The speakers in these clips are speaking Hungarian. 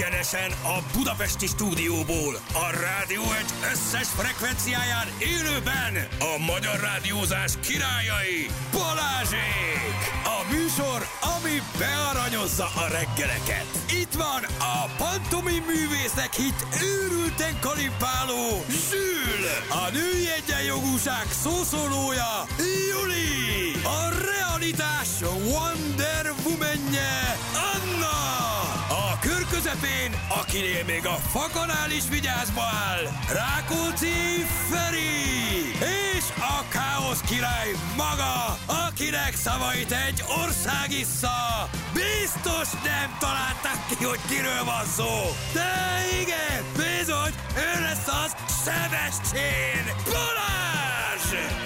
Egyenesen a Budapesti stúdióból, a rádió egy összes frekvenciáján élőben a magyar rádiózás királyai Balázsék! A műsor, ami bearanyozza a reggeleket. Itt van a pantomim művészek hit őrülten kalipáló Zsül! A női egyenjogúság szószólója Juli! A realitás Wonder kör közepén, akinél még a fakanál is vigyázba áll, Rákóczi Feri! És a káosz király maga, akinek szavait egy ország issza, biztos nem találták ki, hogy kiről van szó. De igen, bizony, ő lesz az Sebestyén Balázs!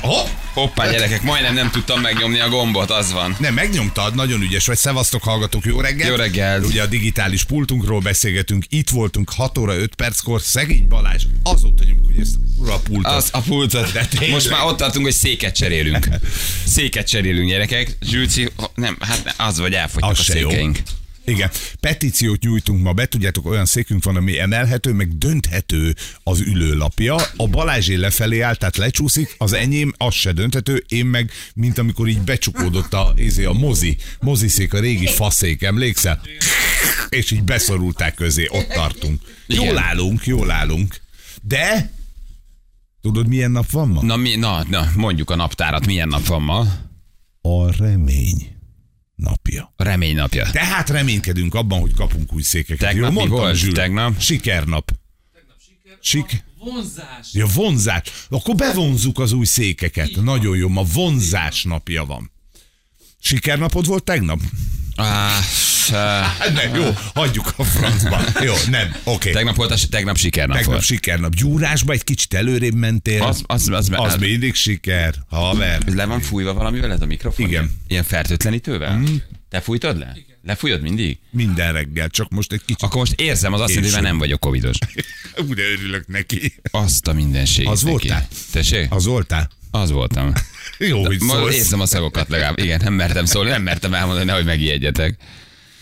Hopp! Hoppá, gyerekek, majdnem nem tudtam megnyomni a gombot, az van. Nem, megnyomtad, nagyon ügyes vagy. Szevasztok, hallgatók, jó reggelt! Jó reggelt. Ugye a digitális pultunkról beszélgetünk, itt voltunk 6 óra 5 perckor, szegény Balázs, azóta nyomjuk, hogy ezt ura a pultot. Az a pultot. De tényleg. Most már ott tartunk, hogy széket cserélünk. Széket cserélünk, gyerekek. Zsülci, nem, hát ne, az vagy elfogytak Az a se jó. Igen, petíciót nyújtunk ma be, tudjátok, olyan székünk van, ami emelhető, meg dönthető az ülőlapja. A Balázsé lefelé áll, tehát lecsúszik, az enyém, az se dönthető, én meg, mint amikor így becsukódott a, izé, a mozi, moziszék, a régi faszék, emlékszel? És így beszorulták közé, ott tartunk. Igen. Jól állunk, jól állunk. De, tudod milyen nap van ma? Na, mi, na, na, mondjuk a naptárat, milyen nap van ma? A remény napja. A remény napja. Tehát reménykedünk abban, hogy kapunk új székeket. Tegnap Jó, mi mondtam, volt? Zsül. Tegnap? Sikernap. Sik... Vonzás. Ja, vonzás. Akkor bevonzuk az új székeket. Nagyon jó, ma vonzás napja van. Sikernapod volt tegnap? Ah, Hát nem, jó, hagyjuk a francba. Jó, nem, oké. tegnap volt, a, tegnap sikernap Tegnap volt. sikernap. Gyúrásba egy kicsit előrébb mentél. Az, az, az, az mindig siker, haver. Le van fújva valamivel ez a mikrofon? Igen. Ilyen fertőtlenítővel? Mm. Te fújtad le? Lefújod mindig? Minden reggel, csak most egy kicsit. Akkor most érzem, az azt jelenti, hogy már nem vagyok covidos. Ú, de örülök neki. Azt a mindenség. Az voltál? Tessék? Az, Az voltál? az voltam. Jó, hogy Ma szólsz. érzem a szagokat legalább. Igen, nem mertem szólni, nem mertem elmondani, nehogy megijedjetek.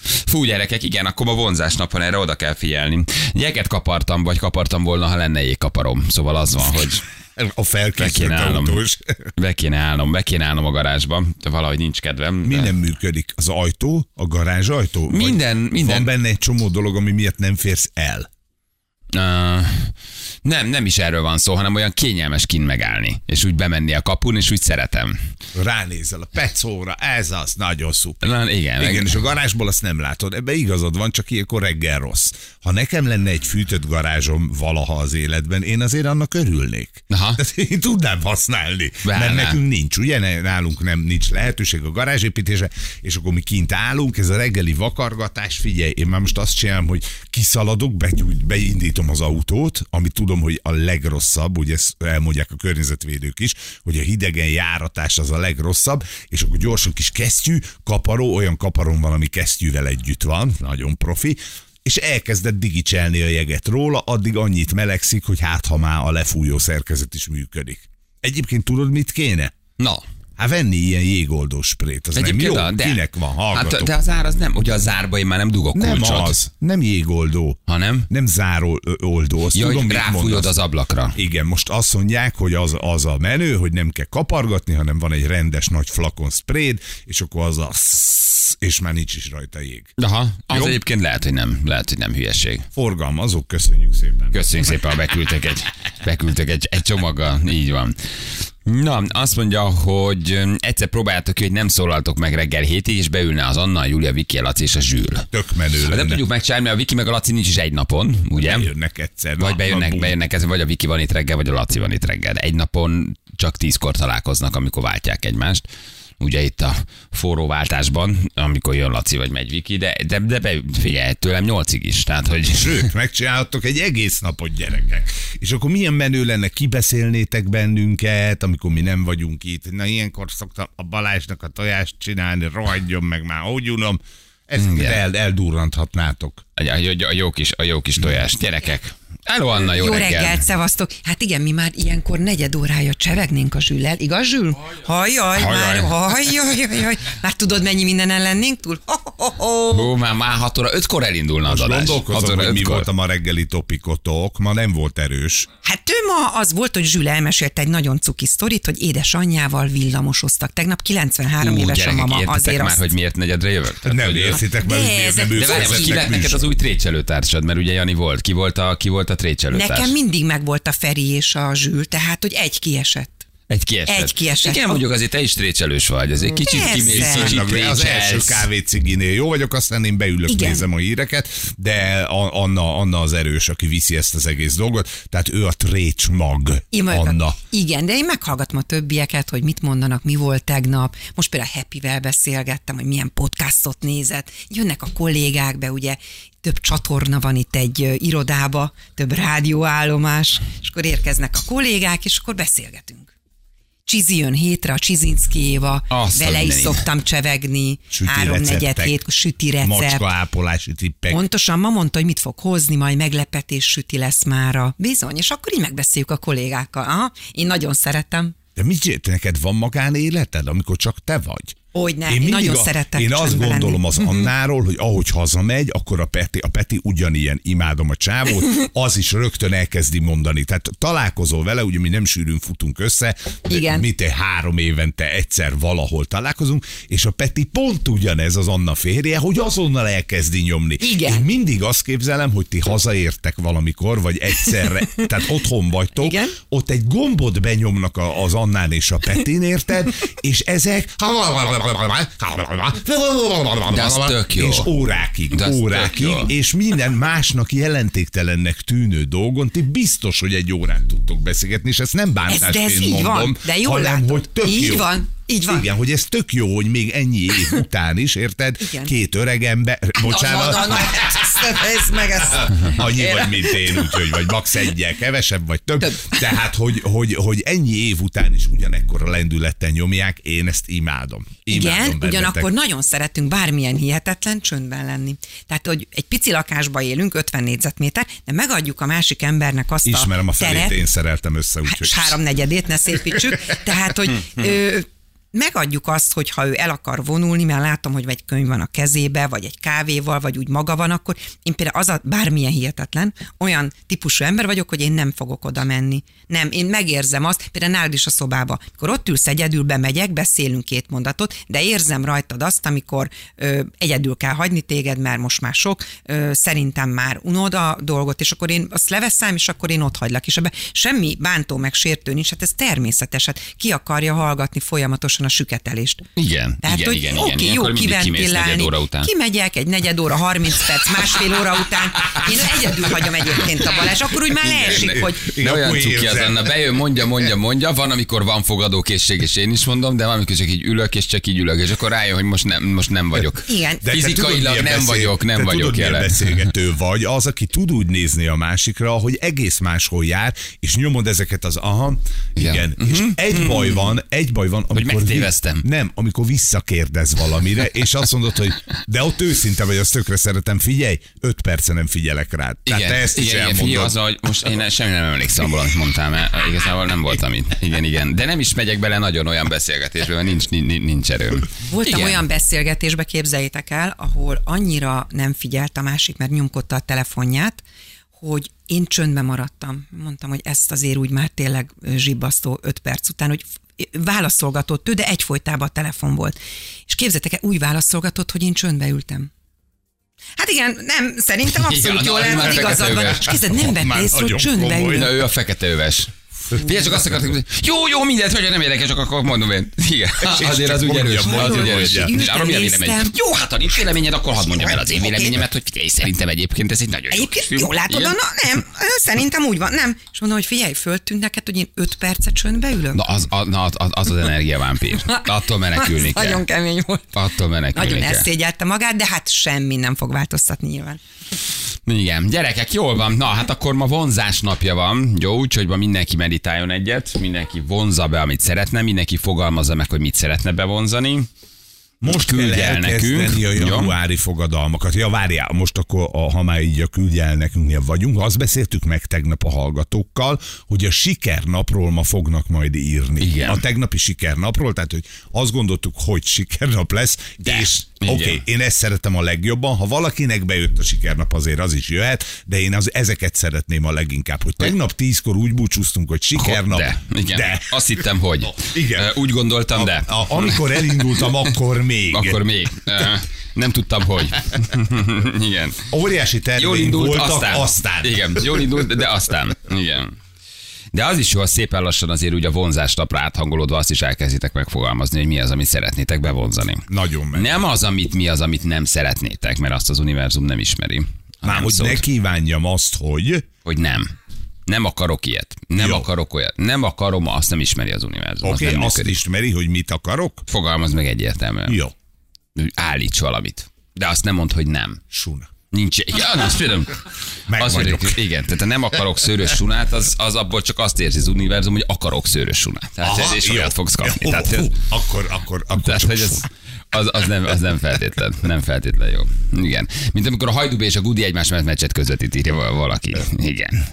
Fú, gyerekek, igen, akkor ma vonzás nap van, erre oda kell figyelni. Jeget kapartam, vagy kapartam volna, ha lenne jégkaparom. Szóval az van, hogy A felkészült autós. Be kéne állnom, be kéne állnom a garázsba, de valahogy nincs kedvem. de- Minden működik. Az ajtó, a garázs ajtó? Minden, minden. Van benne egy csomó dolog, ami miatt nem férsz el. Uh, nem, nem is erről van szó, hanem olyan kényelmes kint megállni, és úgy bemenni a kapun, és úgy szeretem. Ránézel a pecóra, ez az, nagyon szuper. Na, igen, Igen, meg, és a garázsból azt nem látod. Ebbe igazad van, csak ilyenkor reggel rossz. Ha nekem lenne egy fűtött garázsom valaha az életben, én azért annak örülnék. Aha. Tehát én tudnám használni. Bár mert nem. nekünk nincs, ugye? Nálunk nem nincs lehetőség a garázsépítése, és akkor mi kint állunk, ez a reggeli vakargatás, figyelj, én már most azt csinálom, hogy kiszaladok, begyújt, beindítom az autót, amit tudom, hogy a legrosszabb, ugye ezt elmondják a környezetvédők is, hogy a hidegen járatás az a legrosszabb, és akkor gyorsan kis kesztyű, kaparó, olyan kaparom van, ami kesztyűvel együtt van, nagyon profi, és elkezdett digicselni a jeget róla, addig annyit melegszik, hogy hát ha már a lefújó szerkezet is működik. Egyébként tudod, mit kéne? na, Hát venni ilyen jégoldó sprét, az nem jó? a- Kinek van? Hallgatok. Hát, de az ár az nem, ugye a zárba én már nem dugok nem kulcsot. az, nem jégoldó, Hanem? nem záró ö, oldó. Azt Ja, tudom, hogy ráfújod az ablakra. Igen, most azt mondják, hogy az, az a menő, hogy nem kell kapargatni, hanem van egy rendes nagy flakon spréd, és akkor az a és már nincs is rajta jég. Aha, az Jó. egyébként lehet, hogy nem, lehet, hogy nem hülyeség. Forgalmazók, köszönjük szépen. Köszönjük szépen, ha beküldtek egy, beküldtek egy, egy csomaggal, így van. Na, azt mondja, hogy öm, egyszer próbáltok ki, hogy nem szólaltok meg reggel hétig, és beülne az Anna, a Júlia, Viki, a Laci és a Zsül. Tök menő De lenne. nem tudjuk megcsinálni, a Viki meg a Laci nincs is egy napon, ugye? Jönnek egyszer. Vagy bejönnek, na, bejönnek ez, vagy a Viki van itt reggel, vagy a Laci van itt reggel. Egy napon csak tízkor találkoznak, amikor váltják egymást. Ugye itt a forró váltásban, amikor jön Laci vagy megy Viki, de, de, de be, figyelj, tőlem nyolcig is. Tehát, hogy Sőt, megcsinálhattok egy egész napot, gyerekek. És akkor milyen menő lenne, kibeszélnétek bennünket, amikor mi nem vagyunk itt. Na, ilyenkor szoktam a Balázsnak a tojást csinálni, rohadjon meg már, úgy unom. Igen. el, eldurranthatnátok. A, a, a, jó kis, a jó kis tojás. Gyerekek. Hello, Anna, jó, Jó reggel. reggelt, szevasztok. Hát igen, mi már ilyenkor negyed órája csevegnénk a zsüllel. Igaz, Zsül? Hajjaj, Hajjaj. már, hajjaj, hajjaj. Már tudod, mennyi mindenen lennénk túl? Hú, már, már 6 óra, 5-kor elindulna az adás. gondolkozom, óra hogy mi volt a ma reggeli topikotok. Ma nem volt erős. Hát ő ma az volt, hogy Zsül elmesélte egy nagyon cuki sztorit, hogy édesanyjával villamosoztak. Tegnap 93 Ú, éves a gyerekek, mama, értitek azért már, azt... hogy miért negyedre jövök? Tehát, Nem hogy- értitek, mert De hogy miért nem De várj, Ez most ki lett neked az új trécselőtársad? Mert ugye Jani volt. Ki volt a, ki volt a trécselőtárs? Nekem mindig megvolt a Feri és a Zsül, tehát, hogy egy kiesett. Egy kiesett. Egy kiesett. Igen, mondjuk azért te is trécselős vagy. Azért kicsit kimész, kicsit Viszonylag az első trécselsz. kávéciginél jó vagyok, aztán én beülök, Igen. nézem a híreket, de Anna, Anna az erős, aki viszi ezt az egész dolgot, tehát ő a trécs mag, Én vagyok a- Anna. Igen, de én meghallgatom a többieket, hogy mit mondanak, mi volt tegnap. Most például Happy-vel beszélgettem, hogy milyen podcastot nézett. Jönnek a kollégák be, ugye több csatorna van itt egy irodába, több rádióállomás, és akkor érkeznek a kollégák, és akkor beszélgetünk. Csizi jön hétre, a Csizinszki Éva, Azt vele is szoktam csevegni, Süti három negyed receptek, hét, süti recept. Macska ápolási tippek. Pontosan ma mondta, hogy mit fog hozni, majd meglepetés süti lesz mára. Bizony, és akkor így megbeszéljük a kollégákkal. Aha, én nagyon szeretem. De mit neked van magánéleted, amikor csak te vagy? Hogyne, én mindig nagyon szeretek Én azt gondolom lenni. az Annáról, hogy ahogy hazamegy, akkor a Peti, a Peti ugyanilyen imádom a csávót, az is rögtön elkezdi mondani. Tehát találkozol vele, ugye mi nem sűrűn futunk össze, de Igen. mi te három évente egyszer valahol találkozunk, és a Peti pont ugyanez az Anna férje, hogy azonnal elkezdi nyomni. Igen. Én mindig azt képzelem, hogy ti hazaértek valamikor, vagy egyszerre, tehát otthon vagytok, Igen. ott egy gombot benyomnak a- az Annán és a Petin, érted? És ezek... De az tök jó. És órákig, De órákig, jó. és minden másnak jelentéktelennek tűnő dolgon ti biztos, hogy egy órát tudtok beszélgetni, és ezt nem Ez, bántásként de ez így mondom, van. De jól hanem, látod. hogy tök így jó. van, így van. Igen, hogy ez tök jó, hogy még ennyi év után is, érted? Igen. Két öreg ember, bocsánat, Na, na, na, ez meg ez. annyi vagy, mint én, úgyhogy vagy max egyel kevesebb, vagy több. Több. Tehát, hogy, hogy, hogy ennyi év után is ugyanekkor lendületten nyomják, én ezt imádom. imádom Igen, bennetek. ugyanakkor nagyon szeretünk bármilyen hihetetlen csöndben lenni. Tehát, hogy egy pici lakásba élünk, 50 négyzetméter, de megadjuk a másik embernek azt Ismerem a a felét, teret, én szereltem össze, Hát, úgyhogy... és háromnegyedét ne szépítsük. Tehát, hogy ö, megadjuk azt, hogy ha ő el akar vonulni, mert látom, hogy egy könyv van a kezébe, vagy egy kávéval, vagy úgy maga van, akkor én például az a bármilyen hihetetlen, olyan típusú ember vagyok, hogy én nem fogok oda menni. Nem, én megérzem azt, például nálad is a szobába. Amikor ott ülsz egyedül, bemegyek, beszélünk két mondatot, de érzem rajtad azt, amikor ö, egyedül kell hagyni téged, mert most már sok, ö, szerintem már unod a dolgot, és akkor én azt leveszem, és akkor én ott hagylak. És ebbe semmi bántó meg sértő nincs, hát ez természetes. Hát ki akarja hallgatni folyamatosan a süketelést? Igen, Tehát, igen, hogy igen, oké, igen. jó negyed óra után. Kimegyek egy negyed óra, 30 perc, másfél óra után. Én egyedül hagyom egyébként a Balázs. Akkor úgy már leesik, hogy Igen, olyan cuki az. Anna, bejön, mondja, mondja, mondja, van, amikor van fogadókészség, és én is mondom, de van, amikor csak így ülök, és csak így ülök, és akkor rájön, hogy most nem, most nem vagyok. igen. De Fizikailag tudod, nem vagyok, nem te vagyok tudod, jelen. beszélgető vagy, az, aki tud úgy nézni a másikra, hogy egész máshol jár, és nyomod ezeket az aha, Igen. igen. igen. És egy baj van, egy baj van, amikor megtévesztem. nem, amikor visszakérdez valamire, és azt mondod, hogy de ott őszinte vagy, azt tökre szeretem, figyelj, öt perce nem figyelek rád. Tehát Igen, te ezt is igen, igen, elmondod. figyelj, az, hogy most én semmi nem emlékszem abból, amit mondtál, mert igazából nem voltam itt. Igen, igen. De nem is megyek bele nagyon olyan beszélgetésbe, mert nincs, nincs, nincs erőm. Voltam igen. olyan beszélgetésbe, képzeljétek el, ahol annyira nem figyelt a másik, mert nyomkodta a telefonját, hogy én csöndbe maradtam. Mondtam, hogy ezt azért úgy már tényleg zsibbasztó öt perc után, hogy válaszolgatott ő, de egyfolytában a telefon volt. És képzeljétek el, úgy válaszolgatott, hogy én csöndbe ültem. Hát igen, nem, szerintem abszolút Igen, jól hogy igazad van. És képzeld, nem vette Már észre, hogy csöndbe. Na, ő a fekete öves. Figyelj, csak azt akartam, hogy jó, jó, mindent, hogy nem érdekes, csak akkor mondom én. Igen, azért az úgy erős. Az úgy erős. És arról mi a néztem. vélemény? Jó, hát ha nincs véleményed, akkor hadd mondjam el az én véleményemet, hogy figyelj, szerintem egyébként ez egy nagyon jó Egyébként jól látod, Igen? na, nem, szerintem úgy van, nem. És mondom, hogy figyelj, föltűnt neked, hogy én öt percet csöndbe ülök? Na, az, az, na, az, az az energiavámpír. Attól menekülni Az Nagyon kell. kemény volt. Attól menekülni Nagyon kell. elszégyelte magát, de hát semmi nem fog változtatni nyilván. Igen, gyerekek, jól van. Na, hát akkor ma vonzás napja van. Jó, úgyhogy ma mindenki meditáljon egyet, mindenki vonza be, amit szeretne, mindenki fogalmazza meg, hogy mit szeretne bevonzani. Most Küldj el nekünk. a januári fogadalmakat. Ja, várjál, most akkor, a, ha már így a küldj el nekünknél vagyunk, azt beszéltük meg tegnap a hallgatókkal, hogy a sikernapról ma fognak majd írni. Igen. A tegnapi sikernapról, tehát hogy azt gondoltuk, hogy sikernap lesz, De. és oké, okay, én ezt szeretem a legjobban, ha valakinek bejött a sikernap, azért az is jöhet, de én az ezeket szeretném a leginkább, hogy tegnap tízkor úgy búcsúztunk, hogy sikernap, De, igen. de. Azt hittem, hogy. Igen. Úgy gondoltam, de. A, a, amikor elindultam, akkor még. Akkor még. Nem tudtam, hogy. Igen. Óriási Jól terveink indult, voltak, aztán. aztán. Igen, jól indult, de aztán. Igen. De az is jó, hogy szépen lassan azért ugye a vonzásnapra áthangolódva azt is elkezditek megfogalmazni, hogy mi az, amit szeretnétek bevonzani. Nagyon meg. Nem az, amit mi az, amit nem szeretnétek, mert azt az univerzum nem ismeri. Már hogy szólt, ne kívánjam azt, hogy hogy nem. Nem akarok ilyet. Nem Jó. akarok olyat. Nem akarom, azt nem ismeri az univerzum. oké, az okay, azt működik. ismeri, hogy mit akarok? Fogalmaz meg egyértelműen. Jó. Állíts valamit. De azt nem mond, hogy nem. Suna. Nincs. Ja, azt például. Meg az, vagyok. igen, tehát ha nem akarok szőrös sunát, az, az abból csak azt érzi az univerzum, hogy akarok szőrös sunát. Tehát ez és olyat fogsz kapni. Jó, Tehát, hú, akkor, akkor, akkor tehát hogy ez, az, az, nem, az nem feltétlen, nem feltétlen jó. Igen. Mint amikor a Hajdúbi és a Gudi egymás mellett meccset közvetít, írja val- valaki. Igen.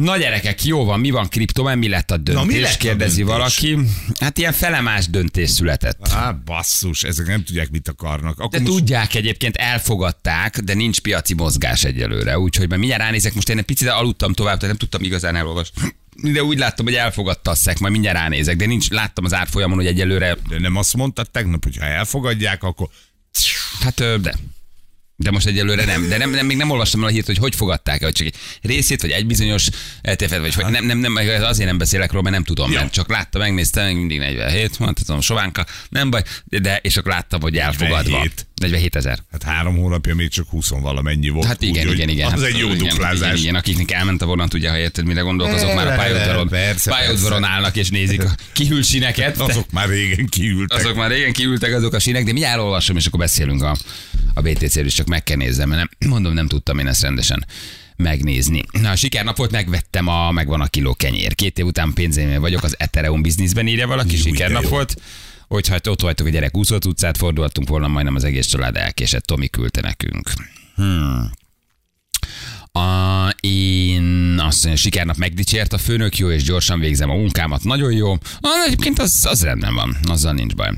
Na gyerekek, jó van, mi van kriptomen, mi lett a döntés? mi lett a kérdezi döntés? valaki. Hát ilyen felemás döntés született. Á, basszus, ezek nem tudják, mit akarnak. Akkor De most tudják egyébként, elfogadták, de nincs piaci mozgás egyelőre. Úgyhogy már mindjárt ránézek, most én egy picit aludtam tovább, tehát nem tudtam igazán elolvasni. De úgy láttam, hogy elfogadta a szek, majd mindjárt ránézek, de nincs, láttam az árfolyamon, hogy egyelőre, De nem azt mondtad tegnap, hogy ha elfogadják, akkor hát de. De most egyelőre nem. De nem, nem, még nem olvastam el a hírt, hogy hogy fogadták el, csak egy részét, vagy egy bizonyos LTF-et, vagy hogy nem, nem, nem, azért nem beszélek róla, mert nem tudom, Ja. mert csak láttam, megnéztem, még mindig 47, mondhatom, sovánka, nem baj, de, és akkor láttam, hogy elfogadva. 47. 47 ezer. hát három hónapja még csak 20 valamennyi volt. Hát igen, úgyhogy igen, igen. Az hát, egy jó igen, duplázás. Igen, igen, akiknek elment a vonat, ugye, ha érted, mire gondolkozok, már a pályaudvaron, pályaudvaron állnak és nézik a kihűlt sineket. Azok már régen kiültek. Azok már régen kiültek azok a sinek, de mi elolvasom, és akkor beszélünk a, a BTC-ről, és csak meg kell nézzem, mert nem, mondom, nem tudtam én ezt rendesen megnézni. Na, a sikernap volt, megvettem a, megvan a kiló kenyér. Két év után pénzénél vagyok az Ethereum bizniszben, írja valaki, sikernap volt. Hogyha ott hagytuk a gyerek úszott utcát, fordultunk volna, majdnem az egész család elkésett, Tomi küldte nekünk. Hmm. A, én azt mondja, sikernap megdicsért a főnök, jó és gyorsan végzem a munkámat, nagyon jó. Ah, egyébként az, az rendben van, azzal nincs baj.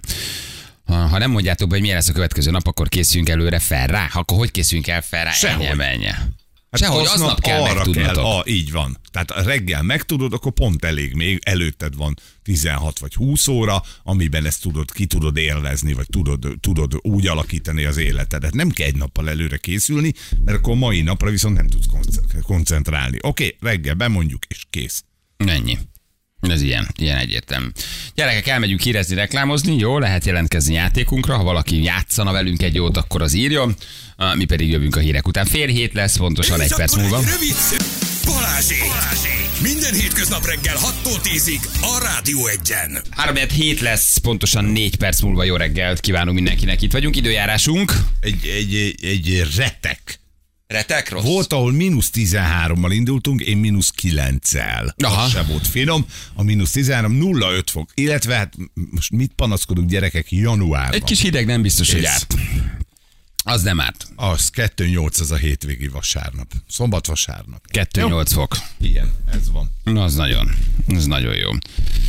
Ha, nem mondjátok be, hogy milyen lesz a következő nap, akkor készüljünk előre fel rá. Akkor hogy készüljünk el fel rá? Sehogy. Ennyi, menje. Sehogy, aznap kell arra megtudnotok. Kell, a, így van. Tehát reggel megtudod, akkor pont elég még, előtted van 16 vagy 20 óra, amiben ezt tudod, ki tudod élvezni, vagy tudod, tudod úgy alakítani az életedet. Nem kell egy nappal előre készülni, mert akkor mai napra viszont nem tudsz konce- koncentrálni. Oké, reggel bemondjuk, és kész. Ennyi. Ez ilyen, ilyen egyértelmű. Gyerekek, elmegyünk hírezni, reklámozni, jó, lehet jelentkezni játékunkra, ha valaki játszana velünk egy jót, akkor az írjon, mi pedig jövünk a hírek után. Fél hét lesz, pontosan egy perc múlva. Egy rövid szü- Balázsék. Balázsék! Minden hétköznap reggel 6-tól 10-ig a Rádió egyen. 3 hét lesz, pontosan 4 perc múlva jó reggelt kívánunk mindenkinek. Itt vagyunk, időjárásunk. Egy, egy, egy, egy retek. Retek rossz? Volt, ahol mínusz 13-mal indultunk, én mínusz 9-el. Aha. Az se volt finom. A mínusz 13 0,5 fok. Illetve hát most mit panaszkodunk gyerekek januárban? Egy kis hideg nem biztos, hogy árt. Az nem árt. Az 2-8 az a hétvégi vasárnap. Szombat vasárnap. 2-8 fok. Igen, ez van. Na, az nagyon, az nagyon jó.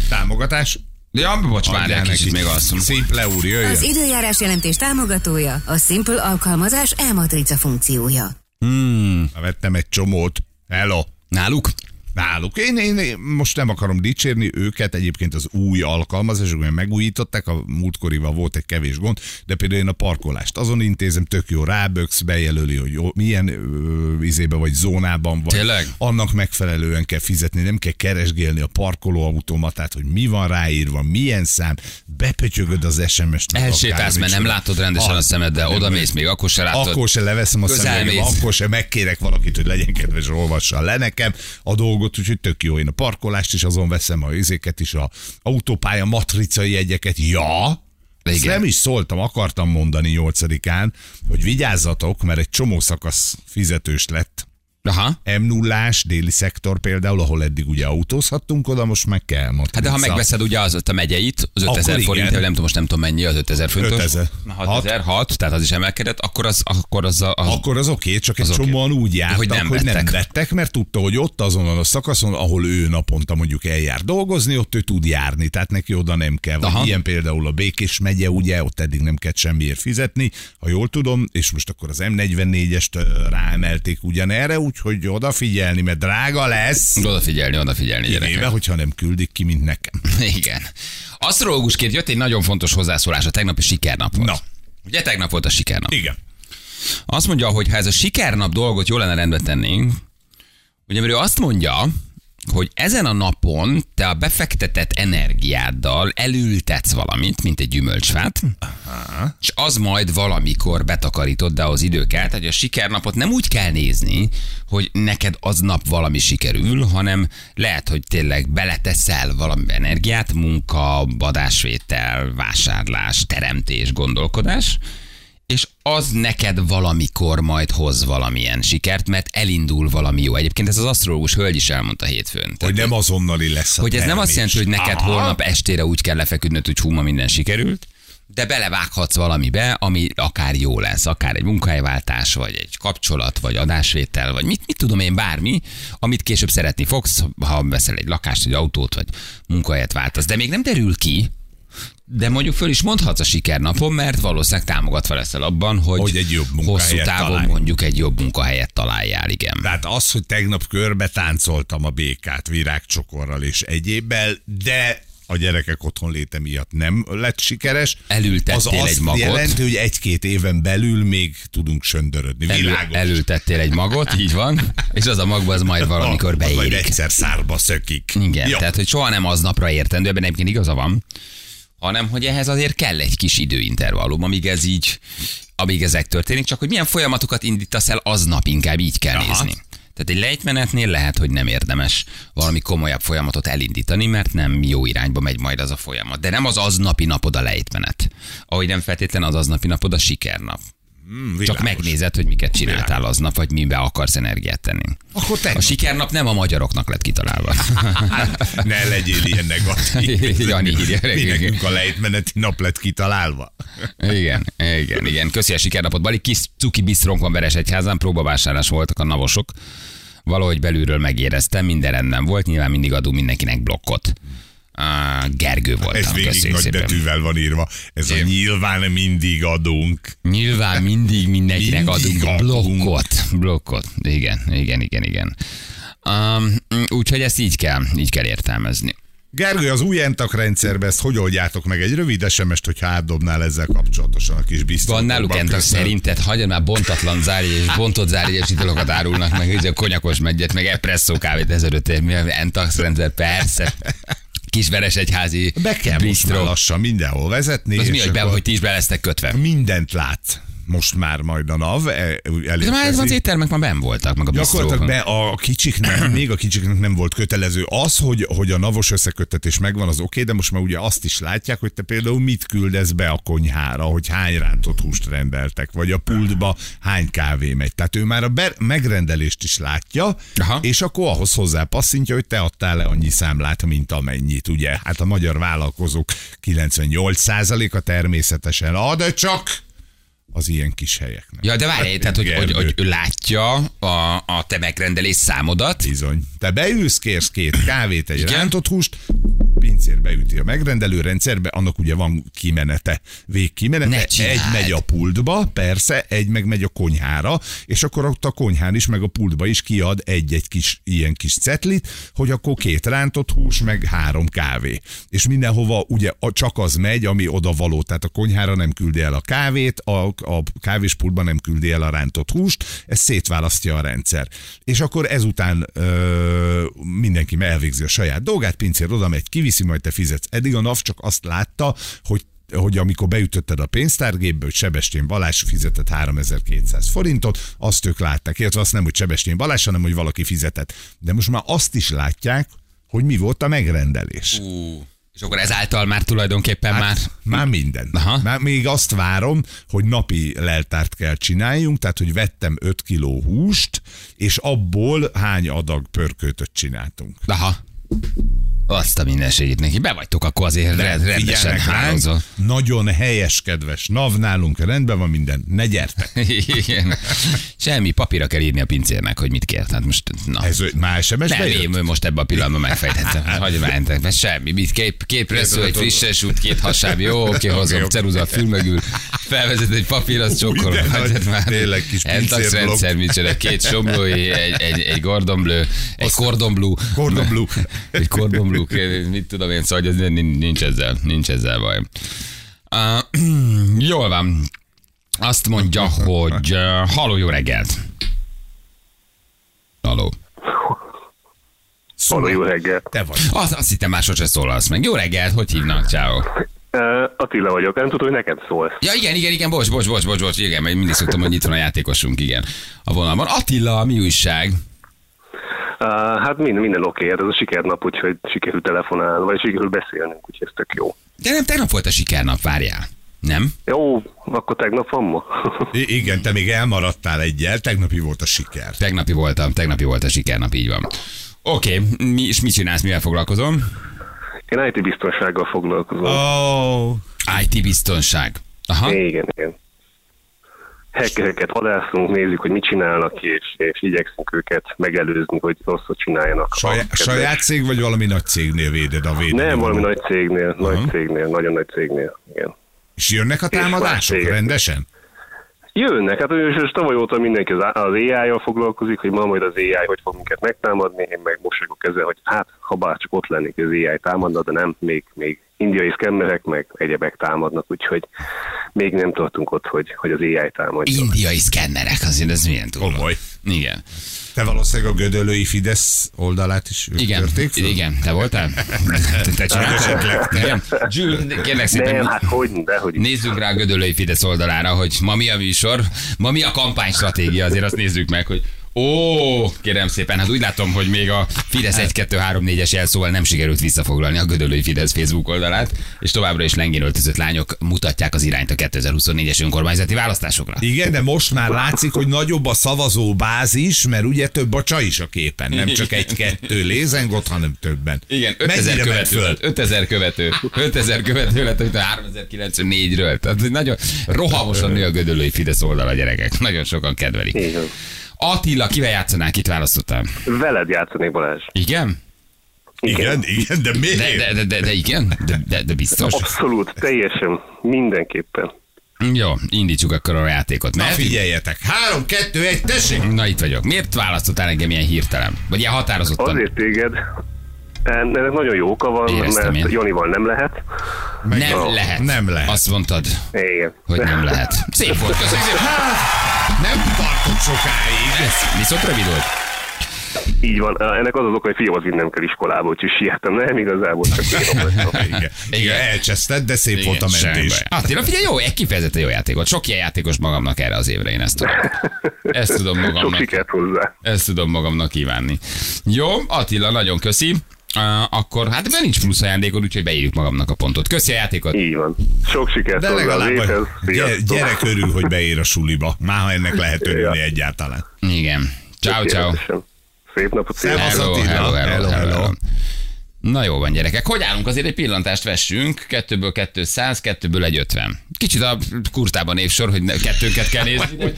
Támogatás? Ja, bocs, Adjál várjál kicsit, még alszom. Szép Leúr, jöjjön. Az időjárás jelentés támogatója a Simple alkalmazás e-matrica funkciója. Na, Vettem egy csomót. Hello. Náluk? Náluk. Én, én, én most nem akarom dicsérni őket, egyébként az új alkalmazások, mert megújították, a múltkorival volt egy kevés gond, de például én a parkolást azon intézem, tök jó, ráböksz, bejelöli, hogy jó, milyen ö, izébe vagy zónában vagy. Tényleg? Annak megfelelően kell fizetni, nem kell keresgélni a parkolóautomatát, hogy mi van ráírva, milyen szám, bepötyögöd az SMS-t. Elsétálsz, mert nem látod rendesen a Ah, szemeddel, oda mész még, akkor se látod. Akkor se leveszem a szemüvegem, akkor se megkérek valakit, hogy legyen kedves, olvassa le nekem a dolgot, úgyhogy tök jó. Én a parkolást is azon veszem, a izéket is, a autópálya matricai jegyeket. Ja, ezt Igen. nem is szóltam, akartam mondani 8-án, hogy vigyázzatok, mert egy csomó szakasz fizetős lett. Aha. m 0 déli szektor például, ahol eddig ugye autózhattunk, oda most meg kell matrica. Hát de ha megveszed ugye az ott a megyeit, az Akkor 5000 forint, nem tudom, most nem tudom mennyi az 5000 forintos. 5000. 6000, 6, tehát az is emelkedett, akkor az, akkor az, a, az Akkor az oké, csak egy csomóan úgy jártak, Hogy nem hogy nem vettek. vettek, mert tudta, hogy ott azon a szakaszon, ahol ő naponta mondjuk eljár dolgozni, ott ő tud járni, tehát neki oda nem kell. Vagy Aha. ilyen például a Békés megye, ugye, ott eddig nem kellett semmiért fizetni, ha jól tudom, és most akkor az M44-est ö, ráemelték ugyanerre, úgyhogy odafigyelni, mert drága lesz. odafigyelni, odafigyelni gyerekek. hogyha nem küldik ki, mint nekem. Igen. Asztrológusként jött egy nagyon fontos hozzászólás a tegnapi sikernap volt. Na. Ugye tegnap volt a sikernap. Igen. Azt mondja, hogy ha ez a sikernap dolgot jól lenne rendbe tennénk, ugye mert ő azt mondja, hogy ezen a napon te a befektetett energiáddal elültetsz valamit, mint egy gyümölcsfát, és az majd valamikor betakarítod, de az idő kell. Tehát hogy a sikernapot nem úgy kell nézni, hogy neked aznap valami sikerül, hanem lehet, hogy tényleg beleteszel valami energiát, munka, adásvétel, vásárlás, teremtés, gondolkodás, és az neked valamikor majd hoz valamilyen sikert, mert elindul valami jó. Egyébként ez az asztrológus hölgy is elmondta hétfőn. Hogy Tehát, nem azonnali lesz a hogy ez nem azt jelenti, hogy neked Aha. holnap estére úgy kell lefeküdnöd, hogy hú, ma minden sikerült, de belevághatsz valamibe, ami akár jó lesz, akár egy munkahelyváltás, vagy egy kapcsolat, vagy adásvétel, vagy mit, mit tudom én, bármi, amit később szeretni fogsz, ha veszel egy lakást, egy autót, vagy munkahelyet váltasz. De még nem derül ki, de mondjuk föl is mondhatsz a sikernapon, mert valószínűleg támogatva leszel abban, hogy, Hogy egy jobb hosszú távon találj. mondjuk egy jobb munkahelyet találjál, igen. Tehát az, hogy tegnap körbe táncoltam a békát virágcsokorral és egyébbel, de a gyerekek otthon léte miatt nem lett sikeres. Elültettél az azt egy magot. jelenti, hogy egy-két éven belül még tudunk söndörödni. Elő, Világos. elültettél egy magot, így van, és az a magba az majd valamikor Az Majd beérik. egyszer szárba szökik. Igen, Jó. tehát hogy soha nem aznapra értendő, ebben egyébként igaza van, hanem hogy ehhez azért kell egy kis időintervallum, amíg ez így, amíg ezek történik, csak hogy milyen folyamatokat indítasz el aznap, inkább így kell Aha. nézni. Tehát egy lejtmenetnél lehet, hogy nem érdemes valami komolyabb folyamatot elindítani, mert nem jó irányba megy majd az a folyamat. De nem az aznapi napod a lejtmenet. Ahogy nem feltétlen az aznapi napod a sikernap. Hmm, Csak megnézed, hogy miket csináltál Világos. aznap, vagy mibe akarsz energiát tenni. Akkor A sikernap nem a magyaroknak lett kitalálva. ne legyél ilyen negatív. Jani írja, nekünk a lejtmeneti nap lett kitalálva. Igen, igen, igen. Köszi a sikernapot. Bali kis cuki bisztrónk van Veresegyházán, próbavásárlás voltak a navosok. Valahogy belülről megéreztem, minden rendben volt, nyilván mindig adunk mindenkinek blokkot. Gergő Ez voltam, végig köszönjük nagy szépen. betűvel van írva. Ez a Igen. nyilván mindig adunk. Nyilván mindig mindenkinek Mindig adunk adunk. blokkot. Blokkot. Igen, igen, igen, igen. Um, úgyhogy ezt így kell, így kell értelmezni. Gergő, az új entak rendszerbe ezt hogy oldjátok meg? Egy rövid SMS-t, hogyha átdobnál ezzel kapcsolatosan a kis biztos. Van náluk entak szerinted, hagyjad már bontatlan zárjegy és bontott zárjegyes italokat árulnak, meg ugye a konyakos megyet, meg espresszó kávét 1500 ér, mi a Entax rendszer, persze. Kisveres egyházi Be kell most bistro. már lassan mindenhol vezetni. Az mi, és hogy, be, akkor hogy ti is be lesztek kötve? Mindent lát most már majd a NAV. e- De már ez az elérkezik. éttermek már ben voltak, meg a Gyakorlatilag be a kicsiknek, még a kicsiknek nem volt kötelező. Az, hogy, hogy a navos összeköttetés megvan, az oké, de most már ugye azt is látják, hogy te például mit küldesz be a konyhára, hogy hány rántott húst rendeltek, vagy a pultba hány kávé megy. Tehát ő már a ber- megrendelést is látja, Aha. és akkor ahhoz hozzá passzintja, hogy te adtál le annyi számlát, mint amennyit, ugye. Hát a magyar vállalkozók 98%-a természetesen ad, csak az ilyen kis helyeknek. Ja, de várj, tehát, hogy, hogy, hogy ő látja a, a te megrendelés számodat, Bizony. Te beülsz, kérsz két kávét, egy Igen. rántott húst, pincér beüti a megrendelő rendszerbe, annak ugye van kimenete, Ne végkimenete. Egy megy a pultba, persze, egy meg megy a konyhára, és akkor ott a konyhán is, meg a pultba is kiad egy-egy kis ilyen kis cetlit, hogy akkor két rántott hús, meg három kávé. És mindenhova ugye csak az megy, ami oda való. Tehát a konyhára nem küldi el a kávét, a, a kávéspultba nem küldi el a rántott húst, ezt szétválasztja a rendszer. És akkor ezután ö, mindenki elvégzi a saját dolgát, pincér oda megy, kiviszi, majd te fizetsz. Eddig a NAV csak azt látta, hogy hogy amikor beütötted a pénztárgépbe, hogy Sebestyén Balázs fizetett 3200 forintot, azt ők látták, illetve azt nem, hogy Sebestyén Balázs, hanem hogy valaki fizetett. De most már azt is látják, hogy mi volt a megrendelés. Ú, És akkor ezáltal már tulajdonképpen már... Hát, már minden. Aha. Már még azt várom, hogy napi leltárt kell csináljunk, tehát hogy vettem 5 kiló húst, és abból hány adag pörköltöt csináltunk. Aha. Azt a mindenségét neki. Be vagytok akkor azért De rend- rendesen hálózva. nagyon helyes, kedves NAV, nálunk rendben van minden, ne gyertek. Igen. Semmi papírra kell írni a pincérnek, hogy mit kér. Tehát most, na. Ez már SMS-be Nem, én most ebben a pillanatban megfejtettem. Hagyj mentek, mert semmi. Mit, két, két presszó, egy frisses út, két hasáb, jó, oké, hozom, ceruza a fül mögül, felvezet egy papír, az Hát, már tényleg kis rendszer, micsoda, két somlói, egy, egy, egy Gordon Bleu, egy. Cordon Bleu. Egy Cordon Bleu, mit tudom én, szóval hogy ez nincs ezzel, nincs ezzel baj. Uh, jól van. Azt mondja, hogy uh, haló, jó reggelt. Haló. Halló, jó reggelt. Te vagy. Azt, azt hittem másodszor szólalsz meg. Jó reggelt, hogy hívnak? Ciao. Uh, Attila vagyok, nem tudom, hogy neked szólsz. Ja, igen, igen, igen, bocs, bocs, bocs, bocs, bocs, igen, mert mindig szoktam, hogy itt van a játékosunk, igen. A vonalban. Attila, mi újság? Hát minden, minden oké, hát ez a sikernap, úgyhogy sikerült telefonálni, vagy sikerült beszélnünk, úgyhogy ez tök jó. De nem, tegnap volt a sikernap, várjál. Nem? Jó, akkor tegnap van ma. I- igen, te még elmaradtál egyel, tegnapi volt a siker. Tegnapi voltam, tegnapi volt a sikernap, így van. Oké, okay, mi, és mit csinálsz, mivel foglalkozom? Én IT biztonsággal foglalkozom. Oh. IT biztonság. Aha. Igen, igen. Hackereket vadászunk, nézzük, hogy mit csinálnak, és, és igyekszünk őket megelőzni, hogy rosszat csináljanak. Kedves- saját cég, vagy valami nagy cégnél véded a védeni Nem, valami nagy cégnél, nagy cégnél, nagyon nagy cégnél, igen. És jönnek a támadások rendesen? Jönnek, hát és és tavaly óta mindenki az, az AI-jal foglalkozik, hogy ma majd az AI hogy fog minket megtámadni, én meg mosolygok ezzel, hogy hát, ha bár csak ott lennék, az AI támadna, de nem, még, még indiai szkemmerek, meg egyebek támadnak, úgyhogy még nem tartunk ott, hogy, hogy az AI támadja. Indiai szkennerek, azért ez milyen túl. Komoly. Igen. Te valószínűleg a Gödöllői Fidesz oldalát is Igen, törték föl? igen, te voltál? Te, te csináltad? Igen. Jules, kérlek szépen, Nem, hát hogy, de hogy Nézzünk rá a Gödöllői Fidesz oldalára, hogy ma mi a műsor, ma mi a kampánystratégia, azért azt nézzük meg, hogy Ó, kérem szépen, hát úgy látom, hogy még a Fidesz 1 2 3 4-es jelszóval nem sikerült visszafoglalni a Gödöllői Fidesz Facebook oldalát, és továbbra is lengén öltözött lányok mutatják az irányt a 2024-es önkormányzati választásokra. Igen, de most már látszik, hogy nagyobb a szavazó bázis, mert ugye több a csaj is a képen. Nem csak egy-kettő lézengott, hanem többen. Igen, 5000 Mennyire ment követő, föl? lett, 5000 követő, 5000 követő lett, mint a 3094-ről. Tehát nagyon rohamosan nő a gödöllői Fidesz oldal a gyerekek. Nagyon sokan kedvelik. Attila, kivel játszanál, kit választottál? Veled játszanék Balázs. Igen? Igen, igen, de miért? De, de, de, de, de igen? De, de, de biztos? Abszolút, teljesen, mindenképpen. Jó, indítsuk akkor a játékot. Na Mert figyeljetek, három, kettő, egy, tessék! Na itt vagyok. Miért választottál engem ilyen hirtelen? Vagy ilyen határozottan? Azért téged, ennek nagyon jó oka van, Éreztem mert én. Janival nem lehet. Nem Ó, lehet. nem lehet. Azt mondtad, Igen. hogy nem lehet. Szép volt, köszönjük szépen. Nem tartott sokáig. Ez viszont rövid volt. Így van. Ennek az az oka, hogy fiamhoz vinnem kell iskolába, úgyhogy siettem. Nem igazából csak. Igen, igen, elcseszted, de szép volt a mentés. Attila, figyelj, jó, egy kifejezetten jó játékot. Sok ilyen játékos magamnak erre az évre, én ezt tudom. Ezt tudom Sok magamnak. sikert hozzá. Ezt tudom magamnak kívánni. Jó, Attila, nagyon köszi. Uh, akkor hát ebben nincs plusz ajándékod, úgyhogy beírjuk magamnak a pontot. Köszi a játékot. Így van. Sok sikert De legalább a gyere, Sziasztok. gyerek örül, hogy beér a suliba. Már ha ennek lehet örülni Ja. egyáltalán. Igen. Ciao, ciao. Szép napot. Hello, hello, hello, Hello, hello, hello. Na jó van, gyerekek. Hogy állunk? Azért egy pillantást vessünk. Kettőből 200, kettőből egy 50. Kicsit a kurtában évsor, hogy kettőnket kell nézni.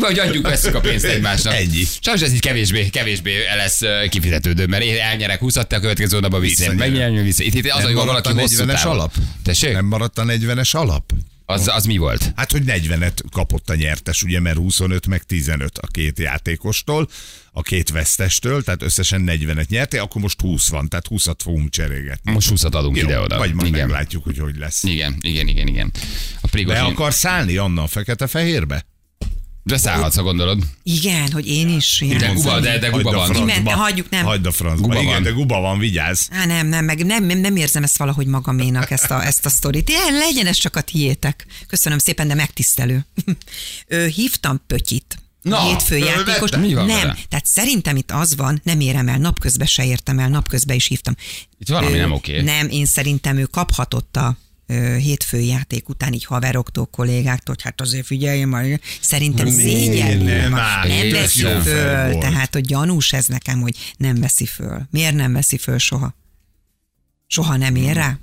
Vagy adjuk, veszük a pénzt egymásnak. Ennyi. Sajnos ez így kevésbé, kevésbé lesz kifizetődő, mert én elnyerek 20 te a következő hónapban vissza. Megnyerni vissza. Itt, itt az maradt valaki hosszú 40-es távon. alap? Tessék? Nem maradt a 40-es alap? Az, az mi volt? Hát, hogy 40-et kapott a nyertes, ugye, mert 25 meg 15 a két játékostól, a két vesztestől, tehát összesen 40-et nyertél, akkor most 20 van, tehát 20-at fogunk cserélgetni. Most 20 adunk Jó, ide-oda. Vagy majd igen. meglátjuk, hogy hogy lesz. igen, igen, igen, igen. A Prigozsin... akar szállni Anna a fekete-fehérbe? De szállhatsz, ha gondolod. Igen, hogy én is. De játszom. guba, de, de guba Hagyd a van. francba. Hagyjuk, nem. Hagyd a francba. Guba Igen, van. de guba van, vigyázz. Á, nem, nem, meg nem, nem, nem érzem ezt valahogy magaménak, ezt a, ezt a sztorit. Igen, legyen ez csak a tiétek. Köszönöm szépen, de megtisztelő. Ö, hívtam Pötyit, Na, hétfő játékos. mi van nem, vele? tehát szerintem itt az van, nem érem el, napközben se értem el, napközben is hívtam. Itt valami nem oké. Nem, én szerintem ő kaphatott a hétfői játék után így haveroktól, kollégáktól, hogy hát azért figyelj már, szerintem szégyellő, nem nem veszi jó föl, volt. tehát hogy gyanús ez nekem, hogy nem veszi föl. Miért nem veszi föl soha? Soha nem ér rá?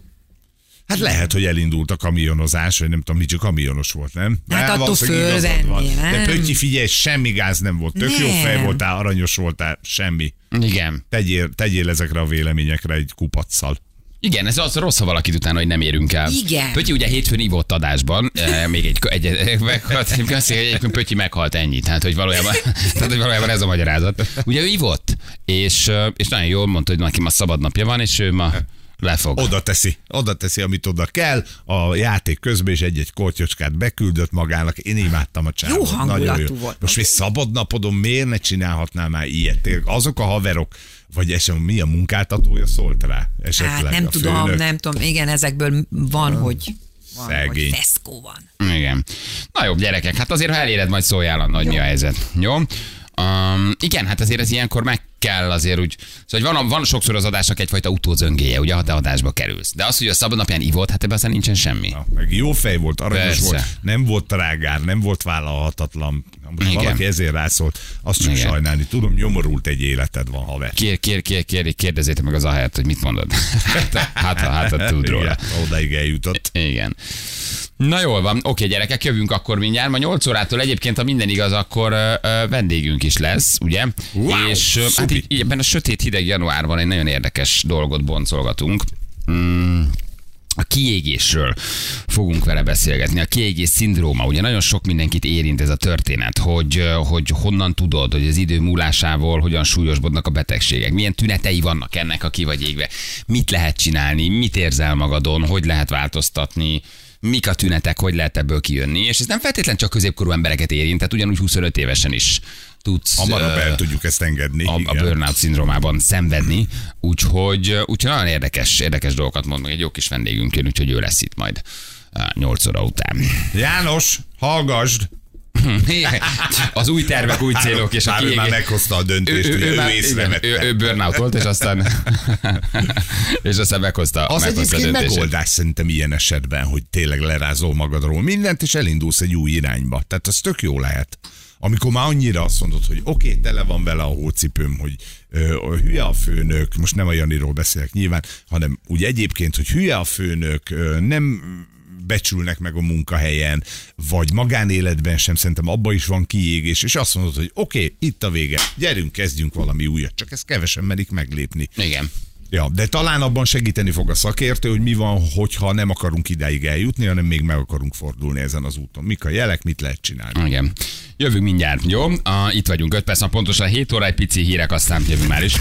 Hát lehet, hogy elindult a kamionozás, vagy nem tudom, mi csak kamionos volt, nem? Hát attól fölvenni, van. De nem? Pöttyi, figyelj, semmi gáz nem volt. Tök jó Nem. fej voltál, aranyos voltál, semmi. Igen. Tegyél, tegyél ezekre a véleményekre egy kupacsal. Igen, ez az rossz, ha valakit utána, hogy nem érünk el. Igen. Pötyi ugye hétfőn ívott adásban, eh, még egy, egy, egy meghalt, azt hogy egyébként Pötyi meghalt ennyit, tehát hogy valójában, tehát, hogy valójában ez a magyarázat. Ugye ő ívott, és, eh, és nagyon jól mondta, hogy neki ma szabad napja van, és ő ma lefog. Oda teszi, oda teszi, amit oda kell. A játék közben is egy-egy kortyocskát beküldött magának. Én imádtam a csávot. Jó hangulatú Nagyon jó. volt. Most még szabad napodon miért ne csinálhatnál már ilyet? Azok a haverok, vagy esetleg mi a munkáltatója szólt rá? Esetleg Hát nem a tudom, főnök? nem tudom, igen, ezekből van, hogy van, Szegény. feszkó van. Igen. Na jobb gyerekek, hát azért, ha eléred, majd szóljál, Anna, hogy mi a helyzet. Jó? Um, igen, hát azért ez ilyenkor meg kell azért úgy, szóval van, van sokszor az adásnak egyfajta utózöngéje, ugye, ha te adásba kerülsz. De az, hogy a szabad napján ivott, hát ebben aztán nincsen semmi. Na, meg jó fej volt, aranyos Persze. volt, nem volt trágár, nem volt vállalhatatlan. Ha Most Igen. valaki ezért rászólt, azt csak Igen. sajnálni. Tudom, nyomorult egy életed van, haver. Kér, kér, kér, kér, kérdezzétek meg az ahelyett, hogy mit mondod. hát, hát, hát, hát tud róla. Igen, odaig eljutott. Igen. Na jól van, oké gyerekek, jövünk akkor mindjárt. Ma 8 órától egyébként, ha minden igaz, akkor ö, ö, vendégünk is lesz, ugye? Wow, És ö, hát így, így ebben a sötét hideg januárban egy nagyon érdekes dolgot boncolgatunk. Mm, a kiégésről fogunk vele beszélgetni. A kiégés szindróma, ugye nagyon sok mindenkit érint ez a történet, hogy, hogy honnan tudod, hogy az idő múlásával hogyan súlyosbodnak a betegségek, milyen tünetei vannak ennek, aki vagy égve, mit lehet csinálni, mit érzel magadon, hogy lehet változtatni, mik a tünetek, hogy lehet ebből kijönni, és ez nem feltétlenül csak középkorú embereket érint, tehát ugyanúgy 25 évesen is tudsz Hamarabb el tudjuk ezt engedni. a, a igen. burnout szindrómában szenvedni, úgyhogy, úgyhogy nagyon érdekes, érdekes dolgokat mond, meg egy jó kis vendégünk jön, úgyhogy ő lesz itt majd 8 óra után. János, hallgasd! Az új tervek, új célok, és a Már ő kiégés. már meghozta a döntést, ő, már- ő észrevette. igen, ő, ő burnout volt, és aztán, és aztán meghozta, Az meghozta a egyébként döntését. megoldás szerintem ilyen esetben, hogy tényleg lerázol magadról mindent, és elindulsz egy új irányba. Tehát az tök jó lehet. Amikor már annyira azt mondod, hogy oké, okay, tele van vele a hócipőm, hogy ö, hülye a főnök, most nem a Janiról beszélek nyilván, hanem úgy egyébként, hogy hülye a főnök, ö, nem becsülnek meg a munkahelyen, vagy magánéletben sem, szerintem abba is van kiégés, és azt mondod, hogy oké, okay, itt a vége, gyerünk, kezdjünk valami újat, csak ezt kevesen merik meglépni. Igen. Ja, de talán abban segíteni fog a szakértő, hogy mi van, hogyha nem akarunk idáig eljutni, hanem még meg akarunk fordulni ezen az úton. Mik a jelek, mit lehet csinálni. Igen. Jövünk mindjárt, jó? Uh, itt vagyunk 5 perc, pontosan 7 óra, egy pici hírek, aztán jövünk már is.